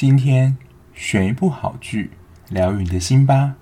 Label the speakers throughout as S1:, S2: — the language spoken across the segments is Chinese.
S1: 今天选一部好剧，疗愈你的心吧。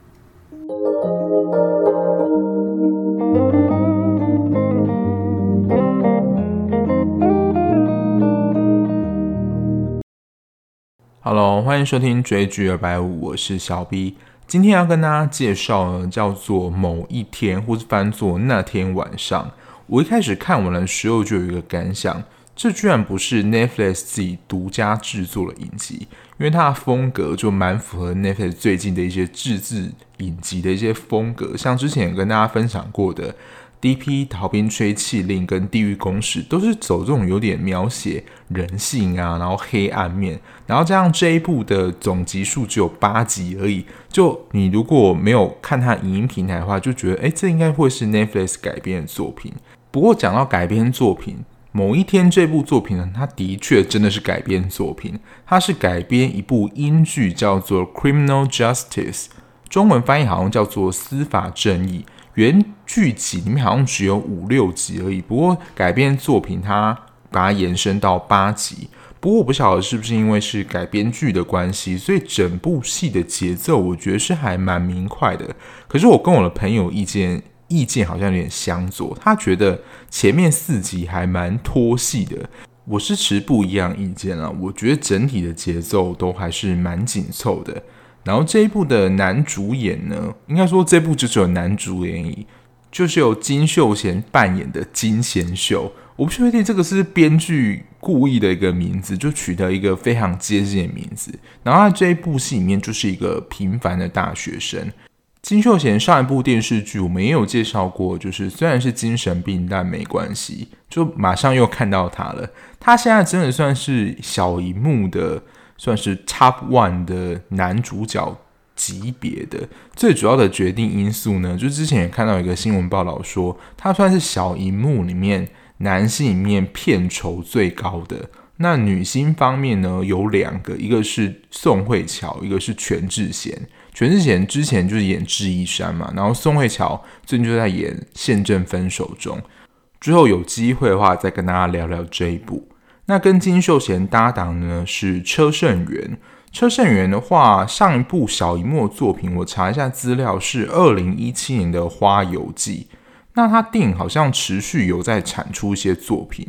S1: Hello，欢迎收听追剧二百五，我是小 B。今天要跟大家介绍呢，叫做某一天，或是翻作那天晚上。我一开始看完的时候就有一个感想。这居然不是 Netflix 自己独家制作的影集，因为它的风格就蛮符合 Netflix 最近的一些自制影集的一些风格，像之前跟大家分享过的《D.P. 逃兵吹气令》跟《地狱公使》，都是走这种有点描写人性啊，然后黑暗面，然后加上这一部的总集数只有八集而已，就你如果没有看它影音平台的话，就觉得哎，这应该会是 Netflix 改编的作品。不过讲到改编作品，某一天这部作品呢，它的确真的是改编作品，它是改编一部英剧，叫做《Criminal Justice》，中文翻译好像叫做《司法正义》。原剧集里面好像只有五六集而已，不过改编作品它把它延伸到八集。不过我不晓得是不是因为是改编剧的关系，所以整部戏的节奏我觉得是还蛮明快的。可是我跟我的朋友意见。意见好像有点相左，他觉得前面四集还蛮拖戏的，我是持不一样意见啊。我觉得整体的节奏都还是蛮紧凑的。然后这一部的男主演呢，应该说这部就只有男主演，就是由金秀贤扮演的金贤秀。我不确定这个是编剧故意的一个名字，就取得一个非常接近的名字。然后他这一部戏里面就是一个平凡的大学生。金秀贤上一部电视剧我们也有介绍过，就是虽然是精神病，但没关系，就马上又看到他了。他现在真的算是小荧幕的，算是 top one 的男主角级别的。最主要的决定因素呢，就之前也看到一个新闻报道说，他算是小荧幕里面男性里面片酬最高的。那女星方面呢，有两个，一个是宋慧乔，一个是全智贤。全智贤之前就是演《智异山》嘛，然后宋慧乔最近就在演《现正分手中》，之后有机会的话再跟大家聊聊这一部。那跟金秀贤搭档呢是车胜元，车胜元的话，上一部小荧幕的作品我查一下资料是二零一七年的《花游记》，那他电影好像持续有在产出一些作品。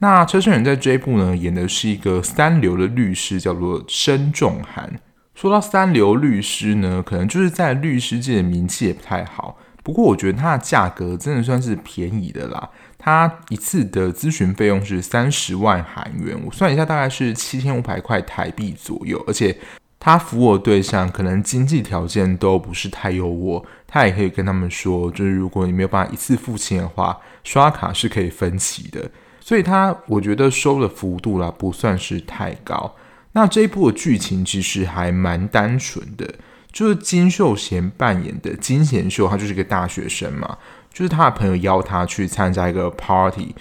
S1: 那车胜元在这一部呢演的是一个三流的律师，叫做申仲涵。说到三流律师呢，可能就是在律师界的名气也不太好。不过我觉得它的价格真的算是便宜的啦。它一次的咨询费用是三十万韩元，我算一下大概是七千五百块台币左右。而且他服务的对象可能经济条件都不是太优渥，他也可以跟他们说，就是如果你没有办法一次付清的话，刷卡是可以分期的。所以他我觉得收的幅度啦不算是太高。那这一部的剧情其实还蛮单纯的，就是金秀贤扮演的金贤秀，他就是一个大学生嘛，就是他的朋友邀他去参加一个 party，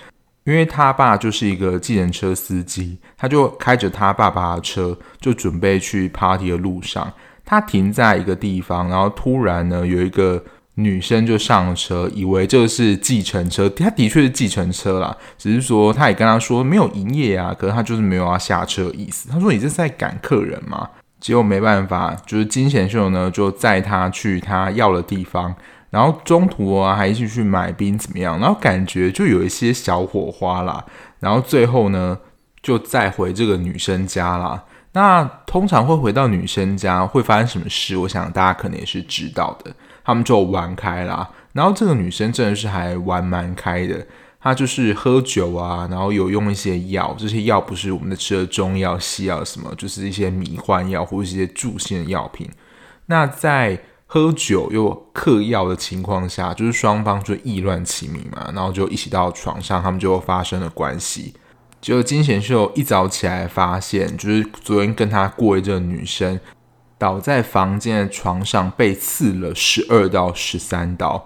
S1: 因为他爸就是一个计程车司机，他就开着他爸爸的车，就准备去 party 的路上，他停在一个地方，然后突然呢有一个。女生就上车，以为这是计程车，他的确是计程车啦，只是说他也跟他说没有营业啊，可是他就是没有要下车的意思。他说：“你这是在赶客人吗？”结果没办法，就是金贤秀呢就载他去他要的地方，然后中途啊还一起去买冰怎么样？然后感觉就有一些小火花啦，然后最后呢就再回这个女生家啦。那通常会回到女生家会发生什么事？我想大家可能也是知道的。他们就玩开啦，然后这个女生真的是还玩蛮开的，她就是喝酒啊，然后有用一些药，这些药不是我们的吃的中药、西药什么，就是一些迷幻药或者一些助兴的药品。那在喝酒又嗑药的情况下，就是双方就意乱情迷嘛，然后就一起到床上，他们就发生了关系。结果金贤秀一早起来发现，就是昨天跟他过夜这个女生。倒在房间的床上，被刺了十二到十三刀。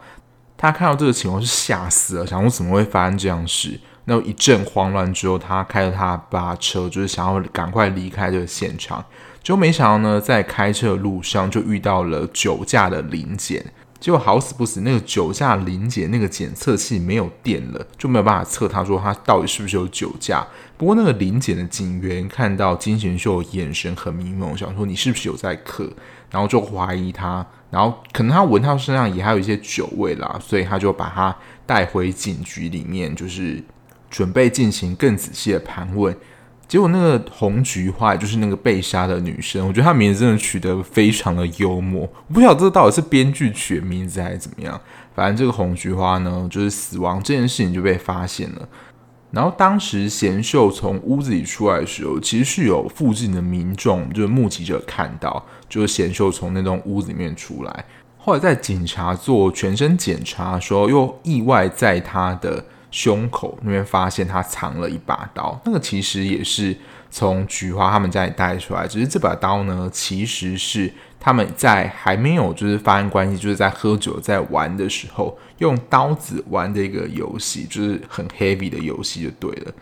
S1: 他看到这个情况是吓死了，想说怎么会发生这样事？那一阵慌乱之后，他开着他爸车，就是想要赶快离开这个现场。就没想到呢，在开车的路上就遇到了酒驾的临检。结果好死不死，那个酒驾临检那个检测器没有电了，就没有办法测他说他到底是不是有酒驾。不过那个临检的警员看到金贤秀眼神很迷蒙，想说你是不是有在嗑，然后就怀疑他，然后可能他闻他身上也还有一些酒味啦，所以他就把他带回警局里面，就是准备进行更仔细的盘问。结果那个红菊花就是那个被杀的女生，我觉得她名字真的取得非常的幽默。我不晓得这到底是编剧取的名字还是怎么样。反正这个红菊花呢，就是死亡这件事情就被发现了。然后当时贤秀从屋子里出来的时候，其实是有附近的民众就是目击者看到，就是贤秀从那栋屋子里面出来。后来在警察做全身检查的时候，又意外在他的。胸口那边发现他藏了一把刀，那个其实也是从菊花他们家里带出来，只是这把刀呢，其实是他们在还没有就是发生关系，就是在喝酒在玩的时候用刀子玩的一个游戏，就是很 heavy 的游戏就对了。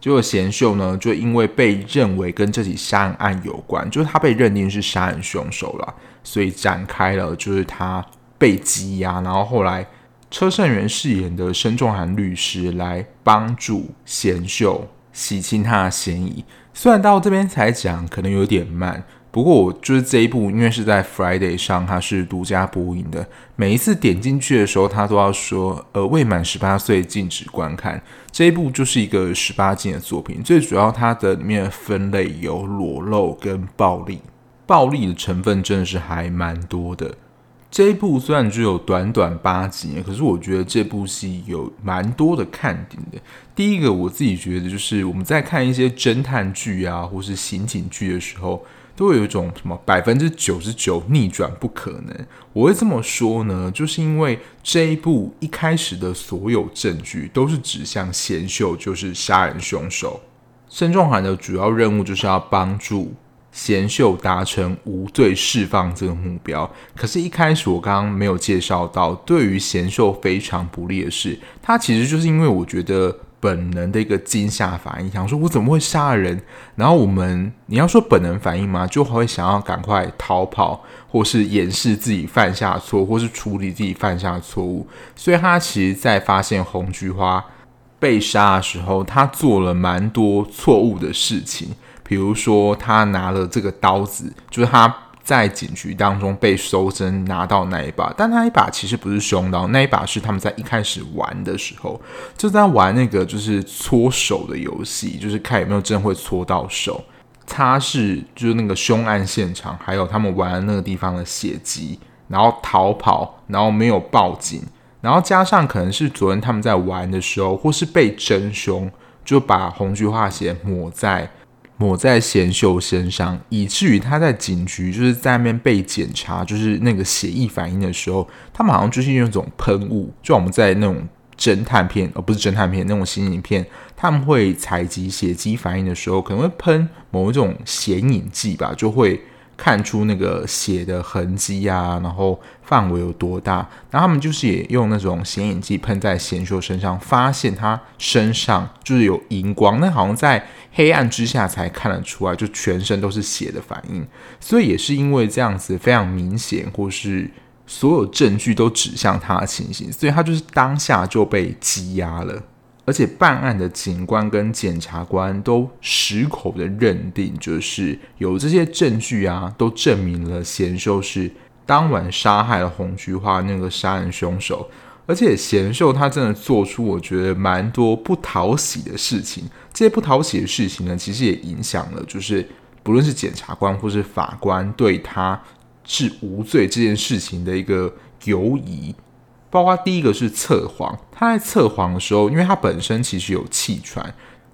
S1: 结果贤秀呢，就因为被认为跟这起杀人案有关，就是他被认定是杀人凶手了，所以展开了就是他被羁押，然后后来。车胜元饰演的申仲涵律师来帮助贤秀洗清他的嫌疑。虽然到这边才讲，可能有点慢，不过我就是这一部，因为是在 Friday 上，它是独家播映的。每一次点进去的时候，他都要说：“呃，未满十八岁禁止观看。”这一部就是一个十八禁的作品。最主要，它的里面分类有裸露跟暴力，暴力的成分真的是还蛮多的。这一部虽然只有短短八集，可是我觉得这部戏有蛮多的看点的。第一个，我自己觉得就是我们在看一些侦探剧啊，或是刑警剧的时候，都会有一种什么百分之九十九逆转不可能。我会这么说呢，就是因为这一部一开始的所有证据都是指向贤秀就是杀人凶手。申仲涵的主要任务就是要帮助。贤秀达成无罪释放这个目标，可是，一开始我刚刚没有介绍到，对于贤秀非常不利的是，他其实就是因为我觉得本能的一个惊吓反应，想说我怎么会杀人？然后我们你要说本能反应吗？就会想要赶快逃跑，或是掩饰自己犯下错，或是处理自己犯下的错误。所以他其实，在发现红菊花被杀的时候，他做了蛮多错误的事情。比如说，他拿了这个刀子，就是他在警局当中被搜身拿到那一把，但那一把其实不是凶刀，那一把是他们在一开始玩的时候就在玩那个就是搓手的游戏，就是看有没有真会搓到手，擦拭就是那个凶案现场，还有他们玩的那个地方的血迹，然后逃跑，然后没有报警，然后加上可能是昨天他们在玩的时候，或是被真凶，就把红菊花血抹在。抹在贤秀身上，以至于他在警局就是在那边被检查，就是那个血液反应的时候，他们好像就是用一种喷雾，就我们在那种侦探片，而不是侦探片那种刑警片，他们会采集血迹反应的时候，可能会喷某一种显影剂吧，就会。看出那个血的痕迹啊，然后范围有多大，然后他们就是也用那种显影剂喷在贤秀身上，发现他身上就是有荧光，那好像在黑暗之下才看得出来，就全身都是血的反应，所以也是因为这样子非常明显，或是所有证据都指向他的情形，所以他就是当下就被羁押了。而且办案的警官跟检察官都矢口的认定，就是有这些证据啊，都证明了贤秀是当晚杀害了红菊花那个杀人凶手。而且贤秀他真的做出我觉得蛮多不讨喜的事情，这些不讨喜的事情呢，其实也影响了，就是不论是检察官或是法官对他是无罪这件事情的一个犹疑。包括第一个是测谎，他在测谎的时候，因为他本身其实有气喘，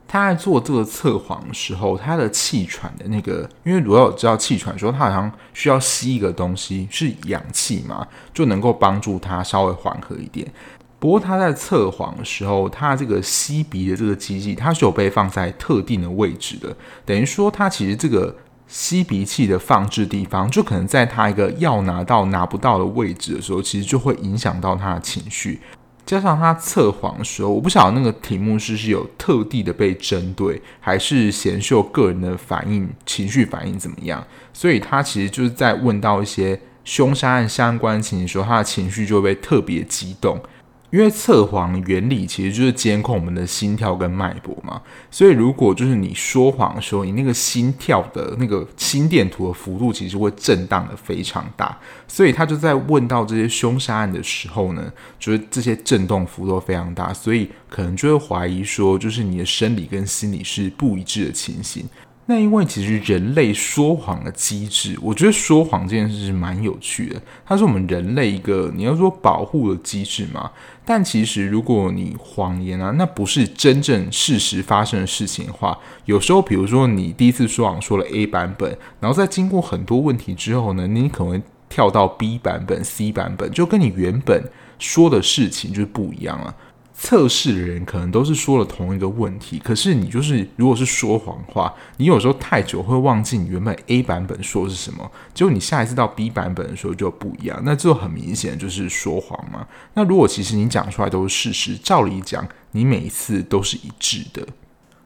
S1: 他在做这个测谎的时候，他的气喘的那个，因为如果有知道气喘的时候，他好像需要吸一个东西，是氧气嘛，就能够帮助他稍微缓和一点。不过他在测谎的时候，他这个吸鼻的这个机器，它是有被放在特定的位置的，等于说他其实这个。吸鼻器的放置地方，就可能在他一个要拿到拿不到的位置的时候，其实就会影响到他的情绪。加上他测谎的时候，我不晓得那个题目是是有特地的被针对，还是贤秀个人的反应、情绪反应怎么样。所以他其实就是在问到一些凶杀案相关情形的时候，他的情绪就会被特别激动。因为测谎原理其实就是监控我们的心跳跟脉搏嘛，所以如果就是你说谎的时候，你那个心跳的那个心电图的幅度其实会震荡的非常大，所以他就在问到这些凶杀案的时候呢，就是这些震动幅度非常大，所以可能就会怀疑说，就是你的生理跟心理是不一致的情形。那因为其实人类说谎的机制，我觉得说谎这件事是蛮有趣的。它是我们人类一个你要说保护的机制嘛。但其实如果你谎言啊，那不是真正事实发生的事情的话，有时候比如说你第一次说谎说了 A 版本，然后在经过很多问题之后呢，你可能跳到 B 版本、C 版本，就跟你原本说的事情就是不一样了。测试的人可能都是说了同一个问题，可是你就是如果是说谎话，你有时候太久会忘记你原本 A 版本说的是什么，结果你下一次到 B 版本的时候就不一样，那这很明显就是说谎嘛。那如果其实你讲出来都是事实，照理讲你每一次都是一致的，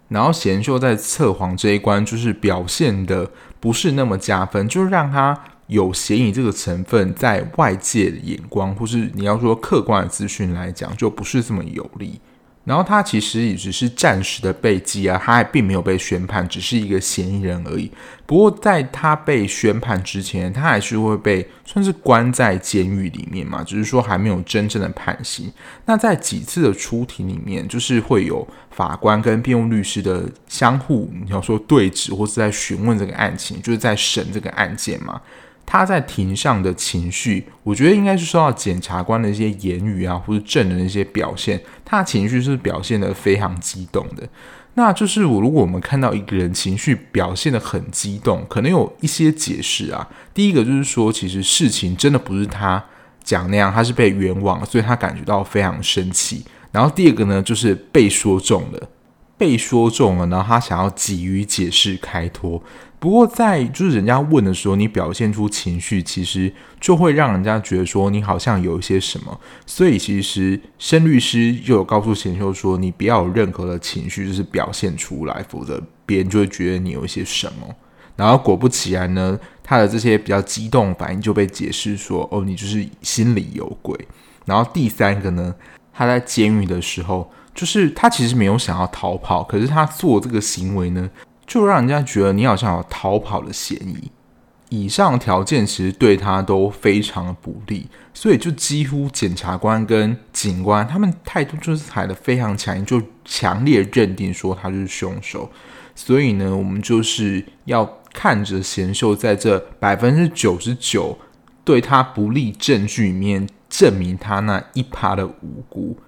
S1: 然后贤秀在测谎这一关就是表现的不是那么加分，就是让他。有嫌疑这个成分，在外界的眼光，或是你要说客观的资讯来讲，就不是这么有利。然后他其实也只是暂时的被羁押，他还并没有被宣判，只是一个嫌疑人而已。不过在他被宣判之前，他还是会被算是关在监狱里面嘛，只是说还没有真正的判刑。那在几次的出庭里面，就是会有法官跟辩护律师的相互你要说对质，或是在询问这个案情，就是在审这个案件嘛。他在庭上的情绪，我觉得应该是受到检察官的一些言语啊，或者证人的一些表现，他的情绪是表现得非常激动的。那就是我如果我们看到一个人情绪表现得很激动，可能有一些解释啊。第一个就是说，其实事情真的不是他讲那样，他是被冤枉，所以他感觉到非常生气。然后第二个呢，就是被说中了。被说中了，然后他想要急于解释开脱。不过在就是人家问的时候，你表现出情绪，其实就会让人家觉得说你好像有一些什么。所以其实申律师就有告诉贤秀说，你不要有任何的情绪，就是表现出来，否则别人就会觉得你有一些什么。然后果不其然呢，他的这些比较激动反应就被解释说，哦，你就是心里有鬼。然后第三个呢，他在监狱的时候。就是他其实没有想要逃跑，可是他做这个行为呢，就让人家觉得你好像有逃跑的嫌疑。以上条件其实对他都非常不利，所以就几乎检察官跟警官他们态度就是踩得非常强硬，就强烈认定说他就是凶手。所以呢，我们就是要看着贤秀在这百分之九十九对他不利证据里面证明他那一趴的无辜。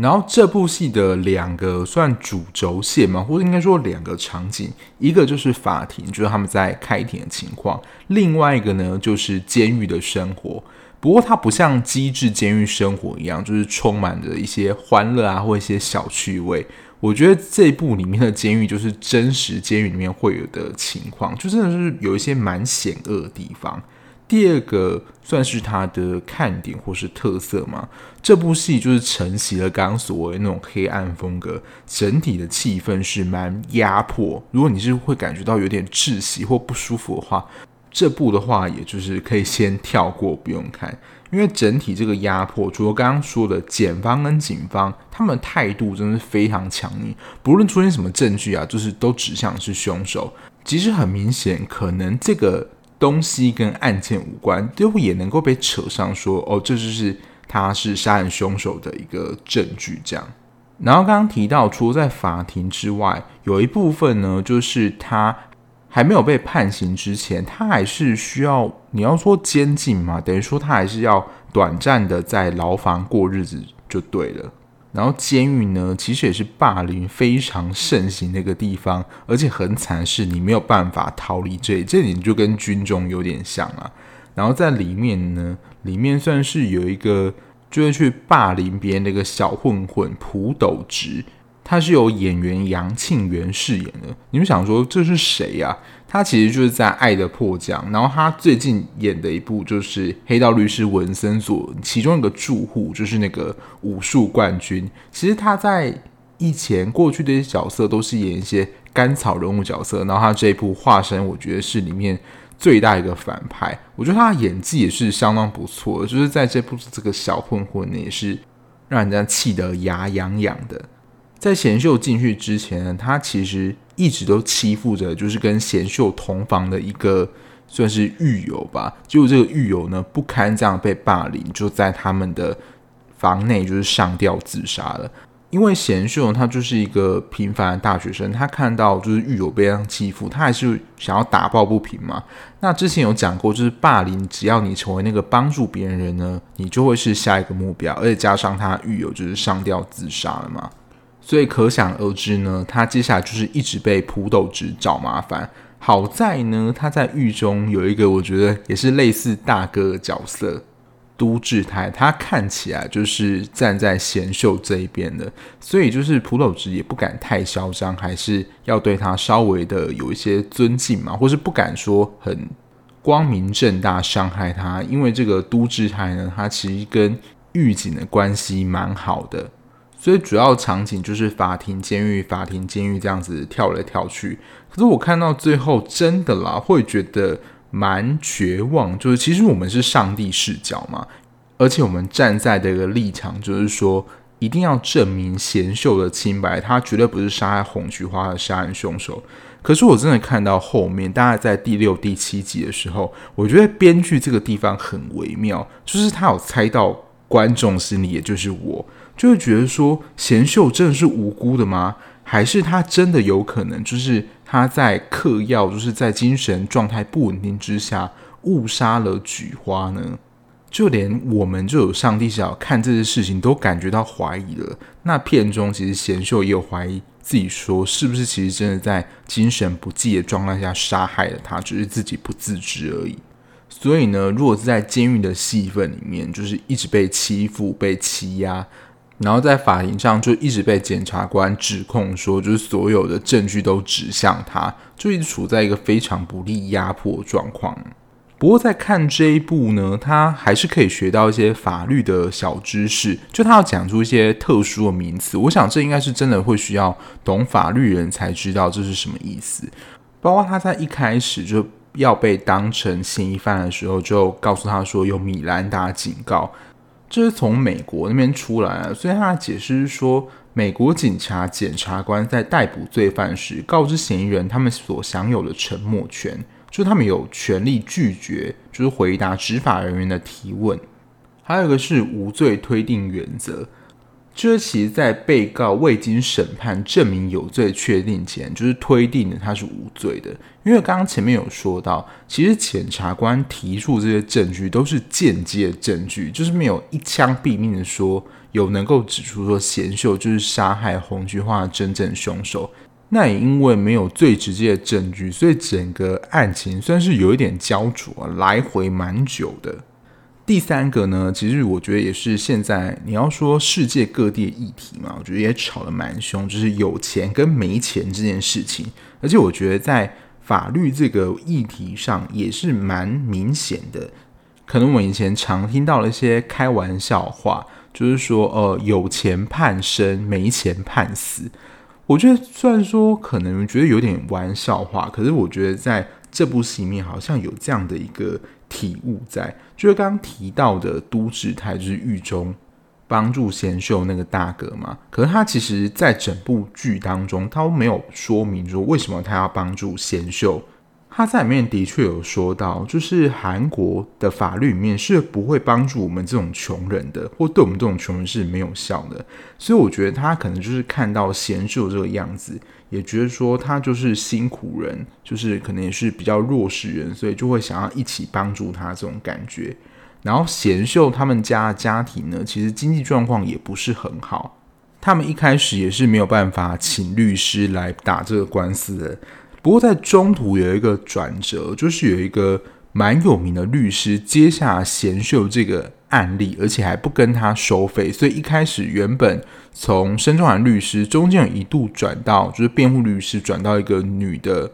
S1: 然后这部戏的两个算主轴线嘛，或者应该说两个场景，一个就是法庭，就是他们在开庭的情况；另外一个呢，就是监狱的生活。不过它不像机智监狱生活一样，就是充满着一些欢乐啊，或一些小趣味。我觉得这部里面的监狱就是真实监狱里面会有的情况，就真的是有一些蛮险恶的地方。第二个算是它的看点或是特色嘛，这部戏就是承袭了刚刚所谓那种黑暗风格，整体的气氛是蛮压迫。如果你是会感觉到有点窒息或不舒服的话，这部的话也就是可以先跳过，不用看，因为整体这个压迫，除了刚刚说的检方跟警方，他们的态度真的是非常强硬，不论出现什么证据啊，就是都指向是凶手。其实很明显，可能这个。东西跟案件无关，都也能够被扯上说哦，这就是他是杀人凶手的一个证据。这样，然后刚刚提到，除了在法庭之外，有一部分呢，就是他还没有被判刑之前，他还是需要你要说监禁嘛，等于说他还是要短暂的在牢房过日子就对了。然后监狱呢，其实也是霸凌非常盛行的一个地方，而且很惨是，你没有办法逃离这里，这点就跟军中有点像啊。然后在里面呢，里面算是有一个就会去霸凌别人的一个小混混蒲斗直。他是由演员杨庆元饰演的。你们想说这是谁呀？他其实就是在《爱的迫降》，然后他最近演的一部就是《黑道律师文森佐》，其中一个住户就是那个武术冠军。其实他在以前过去的一些角色都是演一些甘草人物角色，然后他这一部化身，我觉得是里面最大一个反派。我觉得他的演技也是相当不错，就是在这部这个小混混呢，也是让人家气得牙痒痒的。在贤秀进去之前，他其实一直都欺负着，就是跟贤秀同房的一个算是狱友吧。结果这个狱友呢，不堪这样被霸凌，就在他们的房内就是上吊自杀了。因为贤秀他就是一个平凡的大学生，他看到就是狱友被这样欺负，他还是想要打抱不平嘛。那之前有讲过，就是霸凌，只要你成为那个帮助别人人呢，你就会是下一个目标，而且加上他狱友就是上吊自杀了嘛，所以可想而知呢，他接下来就是一直被朴斗植找麻烦。好在呢，他在狱中有一个我觉得也是类似大哥的角色。都智泰，他看起来就是站在贤秀这一边的，所以就是朴斗植也不敢太嚣张，还是要对他稍微的有一些尊敬嘛，或是不敢说很光明正大伤害他，因为这个都智泰呢，他其实跟狱警的关系蛮好的，所以主要场景就是法庭、监狱、法庭、监狱这样子跳来跳去。可是我看到最后，真的啦，会觉得。蛮绝望，就是其实我们是上帝视角嘛，而且我们站在的一个立场就是说，一定要证明贤秀的清白，他绝对不是杀害红菊花的杀人凶手。可是我真的看到后面，大概在第六、第七集的时候，我觉得编剧这个地方很微妙，就是他有猜到观众心里，也就是我，就会觉得说，贤秀真的是无辜的吗？还是他真的有可能就是？他在嗑药，就是在精神状态不稳定之下误杀了菊花呢。就连我们就有上帝视角看这些事情，都感觉到怀疑了。那片中其实贤秀也有怀疑自己，说是不是其实真的在精神不济的状态下杀害了他，只是自己不自知而已。所以呢，如果是在监狱的戏份里面，就是一直被欺负、被欺压。然后在法庭上就一直被检察官指控说，就是所有的证据都指向他，就一直处在一个非常不利压迫状况。不过在看这一部呢，他还是可以学到一些法律的小知识，就他要讲出一些特殊的名词，我想这应该是真的会需要懂法律人才知道这是什么意思。包括他在一开始就要被当成嫌疑犯的时候，就告诉他说有米兰达警告。这是从美国那边出来的，所以他的解释是说，美国警察、检察官在逮捕罪犯时，告知嫌疑人他们所享有的沉默权，就是他们有权利拒绝，就是回答执法人员的提问。还有一个是无罪推定原则。这其实，在被告未经审判证明有罪确定前，就是推定的他是无罪的。因为刚刚前面有说到，其实检察官提出这些证据都是间接证据，就是没有一枪毙命的说有能够指出说贤秀就是杀害红菊花的真正凶手。那也因为没有最直接的证据，所以整个案情算是有一点焦灼，来回蛮久的。第三个呢，其实我觉得也是现在你要说世界各地的议题嘛，我觉得也吵得蛮凶，就是有钱跟没钱这件事情。而且我觉得在法律这个议题上也是蛮明显的。可能我以前常听到了一些开玩笑话，就是说呃，有钱判生，没钱判死。我觉得虽然说可能觉得有点玩笑话，可是我觉得在这部戏里面好像有这样的一个。体悟在，就是刚刚提到的都智泰，就是狱中帮助贤秀那个大哥嘛。可是他其实，在整部剧当中，他都没有说明说为什么他要帮助贤秀。他在里面的确有说到，就是韩国的法律里面是不会帮助我们这种穷人的，或对我们这种穷人是没有效的。所以我觉得他可能就是看到贤秀这个样子，也觉得说他就是辛苦人，就是可能也是比较弱势人，所以就会想要一起帮助他这种感觉。然后贤秀他们家的家庭呢，其实经济状况也不是很好，他们一开始也是没有办法请律师来打这个官司的。不过在中途有一个转折，就是有一个蛮有名的律师接下贤秀这个案例，而且还不跟他收费，所以一开始原本从申仲涵律师中间有一度转到就是辩护律师转到一个女的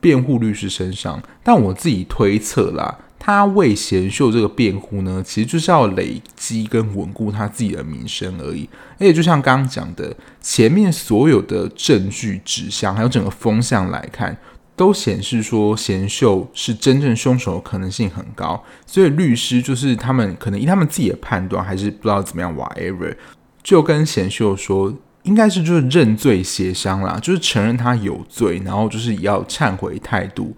S1: 辩护律师身上，但我自己推测啦。他为贤秀这个辩护呢，其实就是要累积跟稳固他自己的名声而已。而且就像刚刚讲的，前面所有的证据指向还有整个风向来看，都显示说贤秀是真正凶手的可能性很高，所以律师就是他们可能以他们自己的判断，还是不知道怎么样，whatever，就跟贤秀说，应该是就是认罪协商啦，就是承认他有罪，然后就是要忏悔态度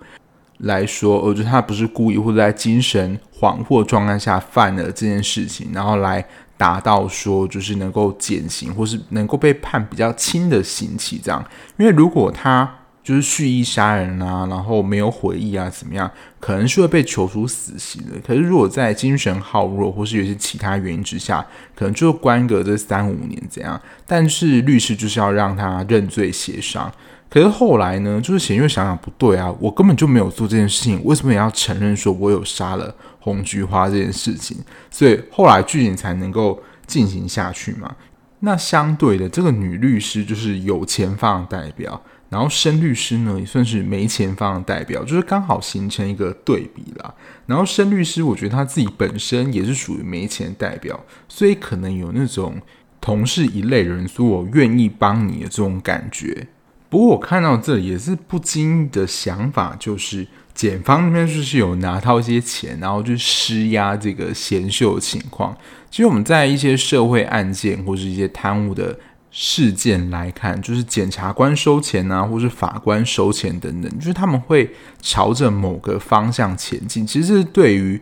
S1: 来说，我觉得他不是故意或者在精神恍惚状态下犯了这件事情，然后来达到说就是能够减刑或是能够被判比较轻的刑期这样，因为如果他。就是蓄意杀人啊，然后没有悔意啊，怎么样？可能是会被求处死刑的。可是如果在精神耗弱或是有些其他原因之下，可能就关个这三五年这样。但是律师就是要让他认罪协商。可是后来呢，就是贤又想想不对啊，我根本就没有做这件事情，为什么也要承认说我有杀了红菊花这件事情？所以后来剧情才能够进行下去嘛。那相对的，这个女律师就是有钱方代表。然后申律师呢，也算是没钱方的代表，就是刚好形成一个对比啦。然后申律师，我觉得他自己本身也是属于没钱代表，所以可能有那种同事一类人，说我愿意帮你的这种感觉。不过我看到这也是不经意的想法，就是检方那边就是有拿到一些钱，然后就施压这个贤秀的情况。其实我们在一些社会案件或是一些贪污的。事件来看，就是检察官收钱啊，或是法官收钱等等，就是他们会朝着某个方向前进，其实是对于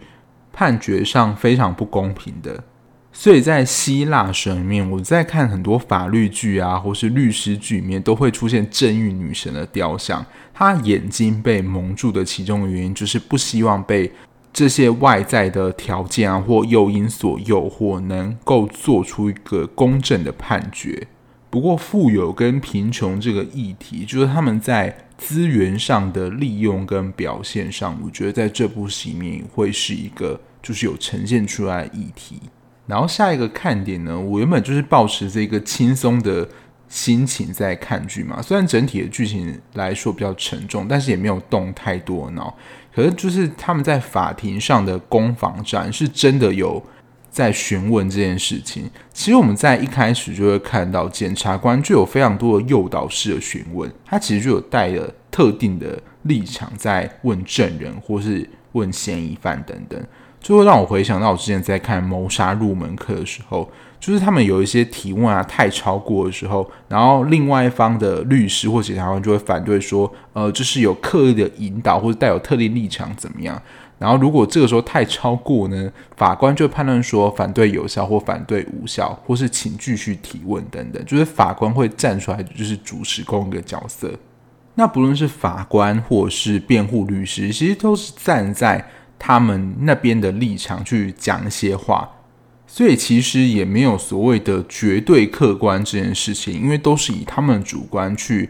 S1: 判决上非常不公平的。所以在希腊神里面，我在看很多法律剧啊，或是律师剧里面，都会出现正义女神的雕像，她眼睛被蒙住的其中的原因，就是不希望被这些外在的条件啊或诱因所诱惑，能够做出一个公正的判决。不过，富有跟贫穷这个议题，就是他们在资源上的利用跟表现上，我觉得在这部戏里面会是一个就是有呈现出来的议题。然后下一个看点呢，我原本就是抱持这个轻松的心情在看剧嘛，虽然整体的剧情来说比较沉重，但是也没有动太多脑。可是就是他们在法庭上的攻防战，是真的有。在询问这件事情，其实我们在一开始就会看到检察官就有非常多的诱导式的询问，他其实就有带了特定的立场在问证人或是问嫌疑犯等等，就会让我回想到我之前在看谋杀入门课的时候，就是他们有一些提问啊太超过的时候，然后另外一方的律师或检察官就会反对说，呃，就是有刻意的引导或者带有特定立场怎么样？然后，如果这个时候太超过呢，法官就会判断说反对有效或反对无效，或是请继续提问等等，就是法官会站出来，就是主持公一个角色。那不论是法官或是辩护律师，其实都是站在他们那边的立场去讲一些话，所以其实也没有所谓的绝对客观这件事情，因为都是以他们主观去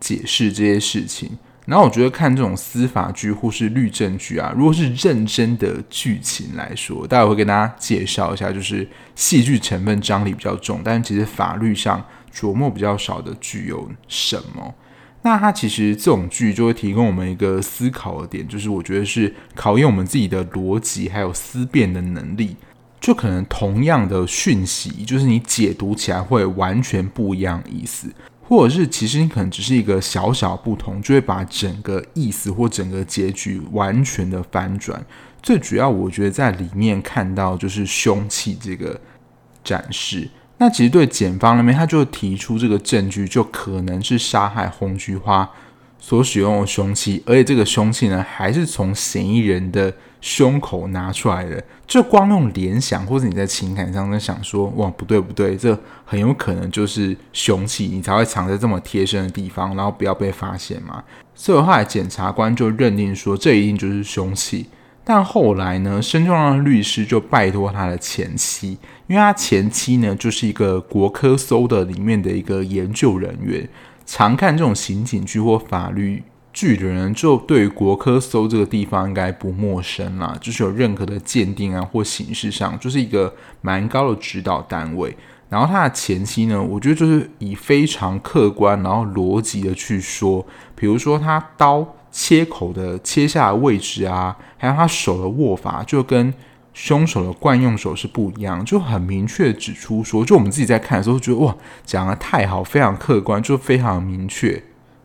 S1: 解释这些事情。然后我觉得看这种司法剧或是律政剧啊，如果是认真的剧情来说，待会会跟大家介绍一下，就是戏剧成分张力比较重，但其实法律上琢磨比较少的剧有什么？那它其实这种剧就会提供我们一个思考的点，就是我觉得是考验我们自己的逻辑还有思辨的能力。就可能同样的讯息，就是你解读起来会完全不一样意思。或者是，其实你可能只是一个小小不同，就会把整个意思或整个结局完全的翻转。最主要，我觉得在里面看到就是凶器这个展示。那其实对检方那边，他就提出这个证据，就可能是杀害红菊花所使用的凶器，而且这个凶器呢，还是从嫌疑人的。胸口拿出来的，就光用联想，或者你在情感上在想说，哇，不对不对，这很有可能就是凶器，你才会藏在这么贴身的地方，然后不要被发现嘛。所以后来检察官就认定说，这一定就是凶器。但后来呢，申仲让律师就拜托他的前妻，因为他前妻呢就是一个国科搜的里面的一个研究人员，常看这种刑警剧或法律。剧的人就对于国科搜这个地方应该不陌生啦，就是有任何的鉴定啊或形式上，就是一个蛮高的指导单位。然后他的前期呢，我觉得就是以非常客观然后逻辑的去说，比如说他刀切口的切下的位置啊，还有他手的握法，就跟凶手的惯用手是不一样，就很明确指出说，就我们自己在看的时候觉得哇，讲得太好，非常客观，就非常明确。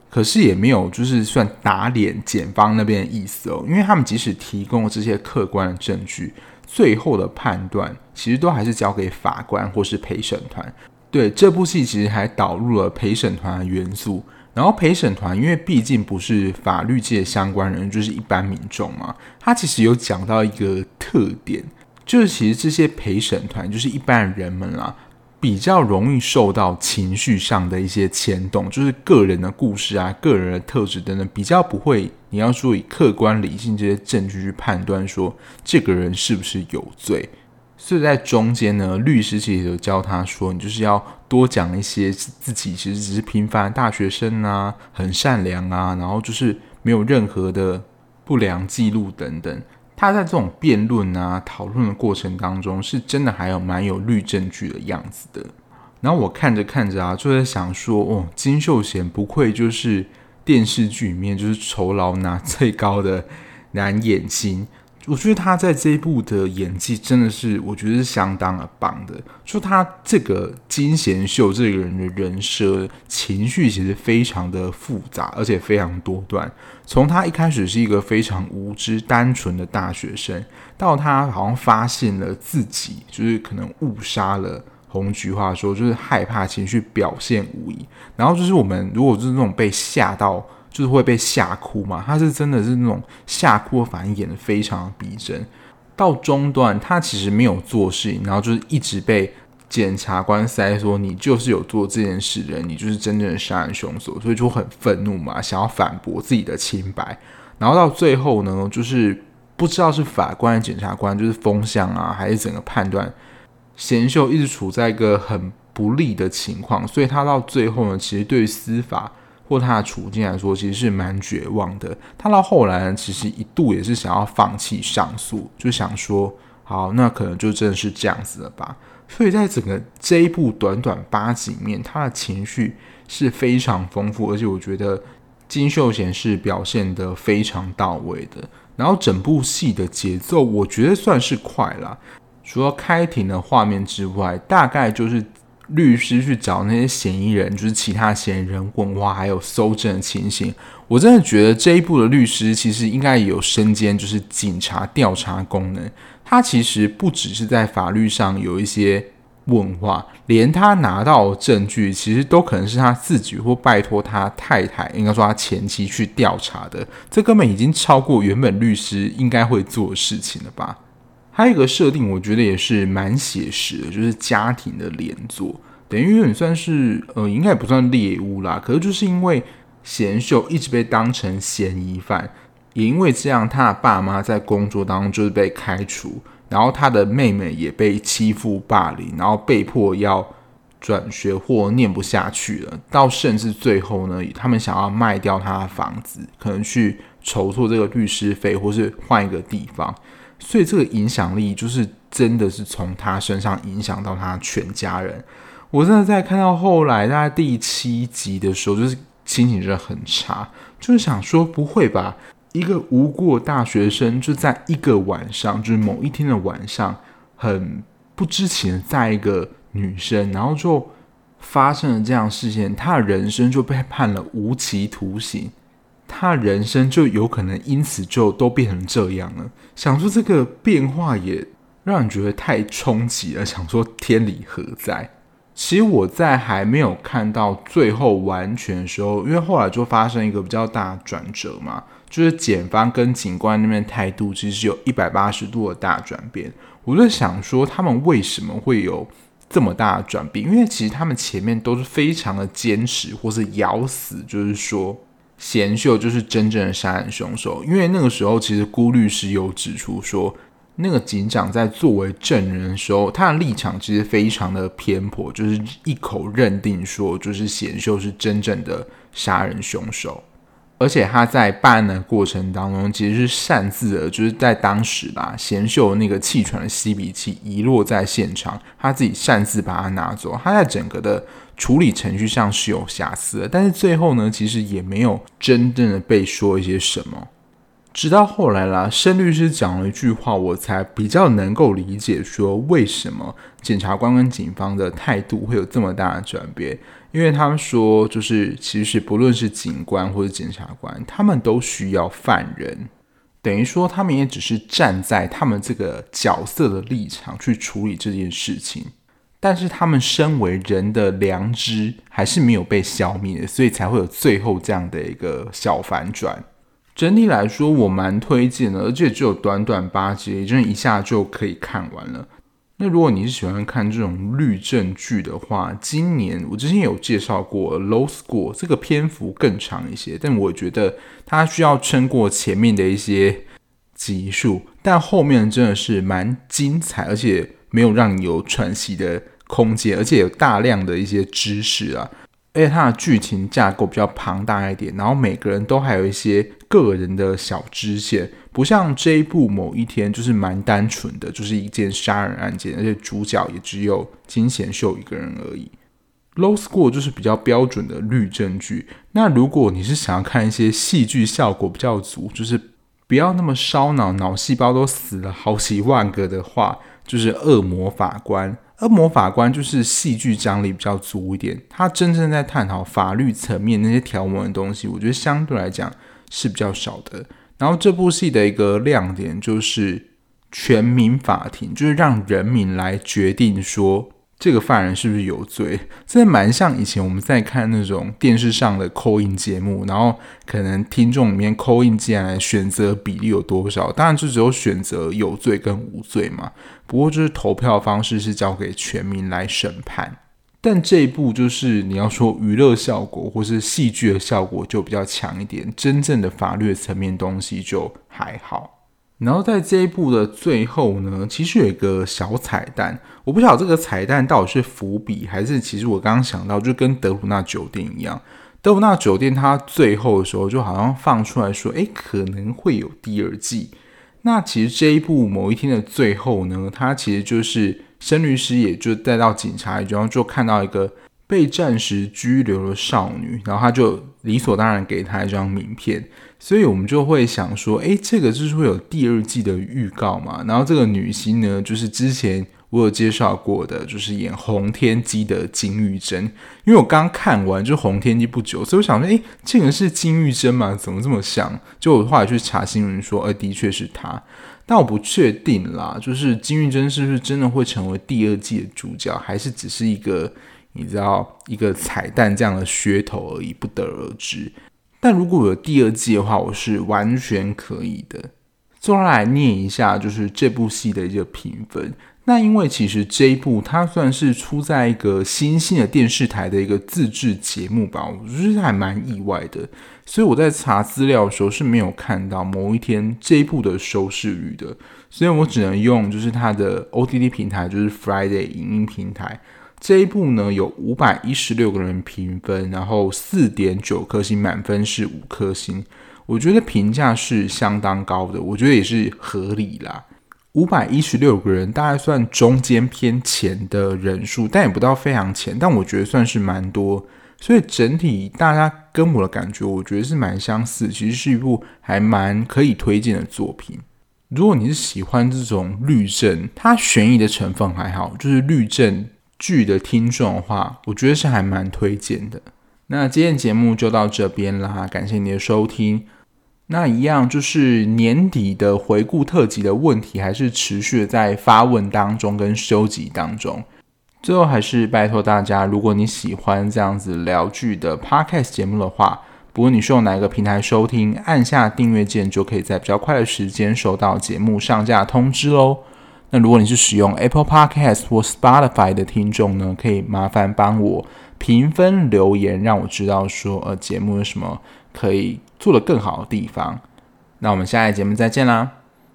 S1: 可是也没有就是算打脸检方那边的意思哦，因为他们即使提供了这些客观的证据，最后的判断其实都还是交给法官或是陪审团。对，这部戏其实还导入了陪审团的元素，然后陪审团因为毕竟不是法律界相关人，就是一般民众嘛，他其实有讲到一个特点，就是其实这些陪审团就是一般人们啦。比较容易受到情绪上的一些牵动，就是个人的故事啊、个人的特质等等，比较不会。你要说以客观理性这些证据去判断说这个人是不是有罪，所以在中间呢，律师其实有教他说，你就是要多讲一些自己其实只是平凡大学生啊，很善良啊，然后就是没有任何的不良记录等等。他在这种辩论啊、讨论的过程当中，是真的还有蛮有律证据的样子的。然后我看着看着啊，就在想说，哦，金秀贤不愧就是电视剧里面就是酬劳拿最高的男演星。我觉得他在这一部的演技真的是，我觉得是相当的棒的。就他这个金贤秀这个人的人设情绪其实非常的复杂，而且非常多段。从他一开始是一个非常无知、单纯的大学生，到他好像发现了自己就是可能误杀了红菊花，说就是害怕情绪表现无疑。然后就是我们如果就是那种被吓到。就是会被吓哭嘛，他是真的是那种吓哭的反应演的非常逼真。到中段，他其实没有做事情，然后就是一直被检察官塞说你就是有做这件事的人，你就是真正的杀人凶手，所以就很愤怒嘛，想要反驳自己的清白。然后到最后呢，就是不知道是法官、检察官就是风向啊，还是整个判断，贤秀一直处在一个很不利的情况，所以他到最后呢，其实对于司法。或他的处境来说，其实是蛮绝望的。他到后来，其实一度也是想要放弃上诉，就想说，好，那可能就真的是这样子了吧。所以在整个这一部短短八集里面，他的情绪是非常丰富，而且我觉得金秀贤是表现得非常到位的。然后整部戏的节奏，我觉得算是快啦。除了开庭的画面之外，大概就是。律师去找那些嫌疑人，就是其他嫌疑人问话，还有搜证的情形。我真的觉得这一部的律师其实应该也有身兼就是警察调查功能。他其实不只是在法律上有一些问话，连他拿到证据，其实都可能是他自己或拜托他太太，应该说他前妻去调查的。这根本已经超过原本律师应该会做的事情了吧？还有一个设定，我觉得也是蛮写实的，就是家庭的连坐，等于有点算是呃，应该也不算猎巫啦。可是就是因为贤秀一直被当成嫌疑犯，也因为这样，他的爸妈在工作当中就是被开除，然后他的妹妹也被欺负霸凌，然后被迫要转学或念不下去了，到甚至最后呢，他们想要卖掉他的房子，可能去筹措这个律师费，或是换一个地方。所以这个影响力就是真的是从他身上影响到他全家人。我真的在看到后来大概第七集的时候，就是心情真的很差，就是想说不会吧，一个无辜的大学生就在一个晚上，就是某一天的晚上，很不知情的在一个女生，然后就发生了这样事情，他的人生就被判了无期徒刑。他人生就有可能因此就都变成这样了。想说这个变化也让人觉得太冲击了。想说天理何在？其实我在还没有看到最后完全的时候，因为后来就发生一个比较大的转折嘛，就是检方跟警官那边态度其实有一百八十度的大转变。我就想说他们为什么会有这么大的转变？因为其实他们前面都是非常的坚持或是咬死，就是说。贤秀就是真正的杀人凶手，因为那个时候其实辜律师有指出说，那个警长在作为证人的时候，他的立场其实非常的偏颇，就是一口认定说，就是贤秀是真正的杀人凶手。而且他在办案的过程当中，其实是擅自的，就是在当时吧，贤秀那个气喘的吸鼻器遗落在现场，他自己擅自把它拿走。他在整个的处理程序上是有瑕疵的，但是最后呢，其实也没有真正的被说一些什么。直到后来啦，申律师讲了一句话，我才比较能够理解说为什么检察官跟警方的态度会有这么大的转变。因为他们说，就是其实不论是警官或者检察官，他们都需要犯人，等于说他们也只是站在他们这个角色的立场去处理这件事情。但是他们身为人的良知还是没有被消灭，所以才会有最后这样的一个小反转。整体来说，我蛮推荐的，而且只有短短八集，也就一下就可以看完了。那如果你是喜欢看这种律政剧的话，今年我之前有介绍过《Low School》，这个篇幅更长一些，但我觉得它需要撑过前面的一些集数，但后面真的是蛮精彩，而且。没有让你有喘息的空间，而且有大量的一些知识啊，而且它的剧情架构比较庞大一点，然后每个人都还有一些个人的小支线，不像这一部某一天就是蛮单纯的，就是一件杀人案件，而且主角也只有金贤秀一个人而已。Low School 就是比较标准的律政剧。那如果你是想要看一些戏剧效果比较足，就是不要那么烧脑，脑细胞都死了好几万个的话。就是恶魔法官，恶魔法官就是戏剧张力比较足一点，他真正在探讨法律层面那些条文的东西，我觉得相对来讲是比较少的。然后这部戏的一个亮点就是全民法庭，就是让人民来决定说。这个犯人是不是有罪？这蛮像以前我们在看那种电视上的扣印节目，然后可能听众里面扣印进来选择比例有多少？当然就只有选择有罪跟无罪嘛。不过就是投票方式是交给全民来审判。但这一部就是你要说娱乐效果或是戏剧的效果就比较强一点，真正的法律层面东西就还好。然后在这一部的最后呢，其实有一个小彩蛋，我不晓得这个彩蛋到底是伏笔，还是其实我刚刚想到，就跟德鲁纳酒店一样，德鲁纳酒店它最后的时候就好像放出来说，诶，可能会有第二季。那其实这一部某一天的最后呢，它其实就是申律师也就带到警察局，然后就看到一个被暂时拘留的少女，然后他就理所当然给她一张名片。所以我们就会想说，诶，这个就是会有第二季的预告嘛？然后这个女星呢，就是之前我有介绍过的，就是演《红天机》的金玉珍。因为我刚看完就《红天机》不久，所以我想说，诶，这个是金玉珍吗？怎么这么像？就我后来去查新闻说，呃，的确是她，但我不确定啦。就是金玉珍是不是真的会成为第二季的主角，还是只是一个你知道一个彩蛋这样的噱头而已，不得而知。但如果有第二季的话，我是完全可以的。接下来念一下，就是这部戏的一个评分。那因为其实这一部它算是出在一个新兴的电视台的一个自制节目吧，我觉得还蛮意外的。所以我在查资料的时候是没有看到某一天这一部的收视率的，所以我只能用就是它的 OTT 平台，就是 Friday 影音平台。这一部呢，有五百一十六个人评分，然后四点九颗星，满分是五颗星，我觉得评价是相当高的，我觉得也是合理啦。五百一十六个人大概算中间偏前的人数，但也不到非常前，但我觉得算是蛮多，所以整体大家跟我的感觉，我觉得是蛮相似，其实是一部还蛮可以推荐的作品。如果你是喜欢这种律政，它悬疑的成分还好，就是律政。剧的听众的话，我觉得是还蛮推荐的。那今天节目就到这边啦，感谢你的收听。那一样就是年底的回顾特辑的问题，还是持续在发问当中跟收集当中。最后还是拜托大家，如果你喜欢这样子聊剧的 Podcast 节目的话，不论你是用哪个平台收听，按下订阅键就可以在比较快的时间收到节目上架通知喽。那如果你是使用 Apple Podcast 或 Spotify 的听众呢，可以麻烦帮我评分留言，让我知道说呃节目有什么可以做得更好的地方。那我们下一节目再见啦，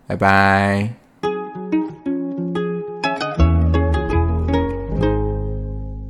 S1: 拜拜。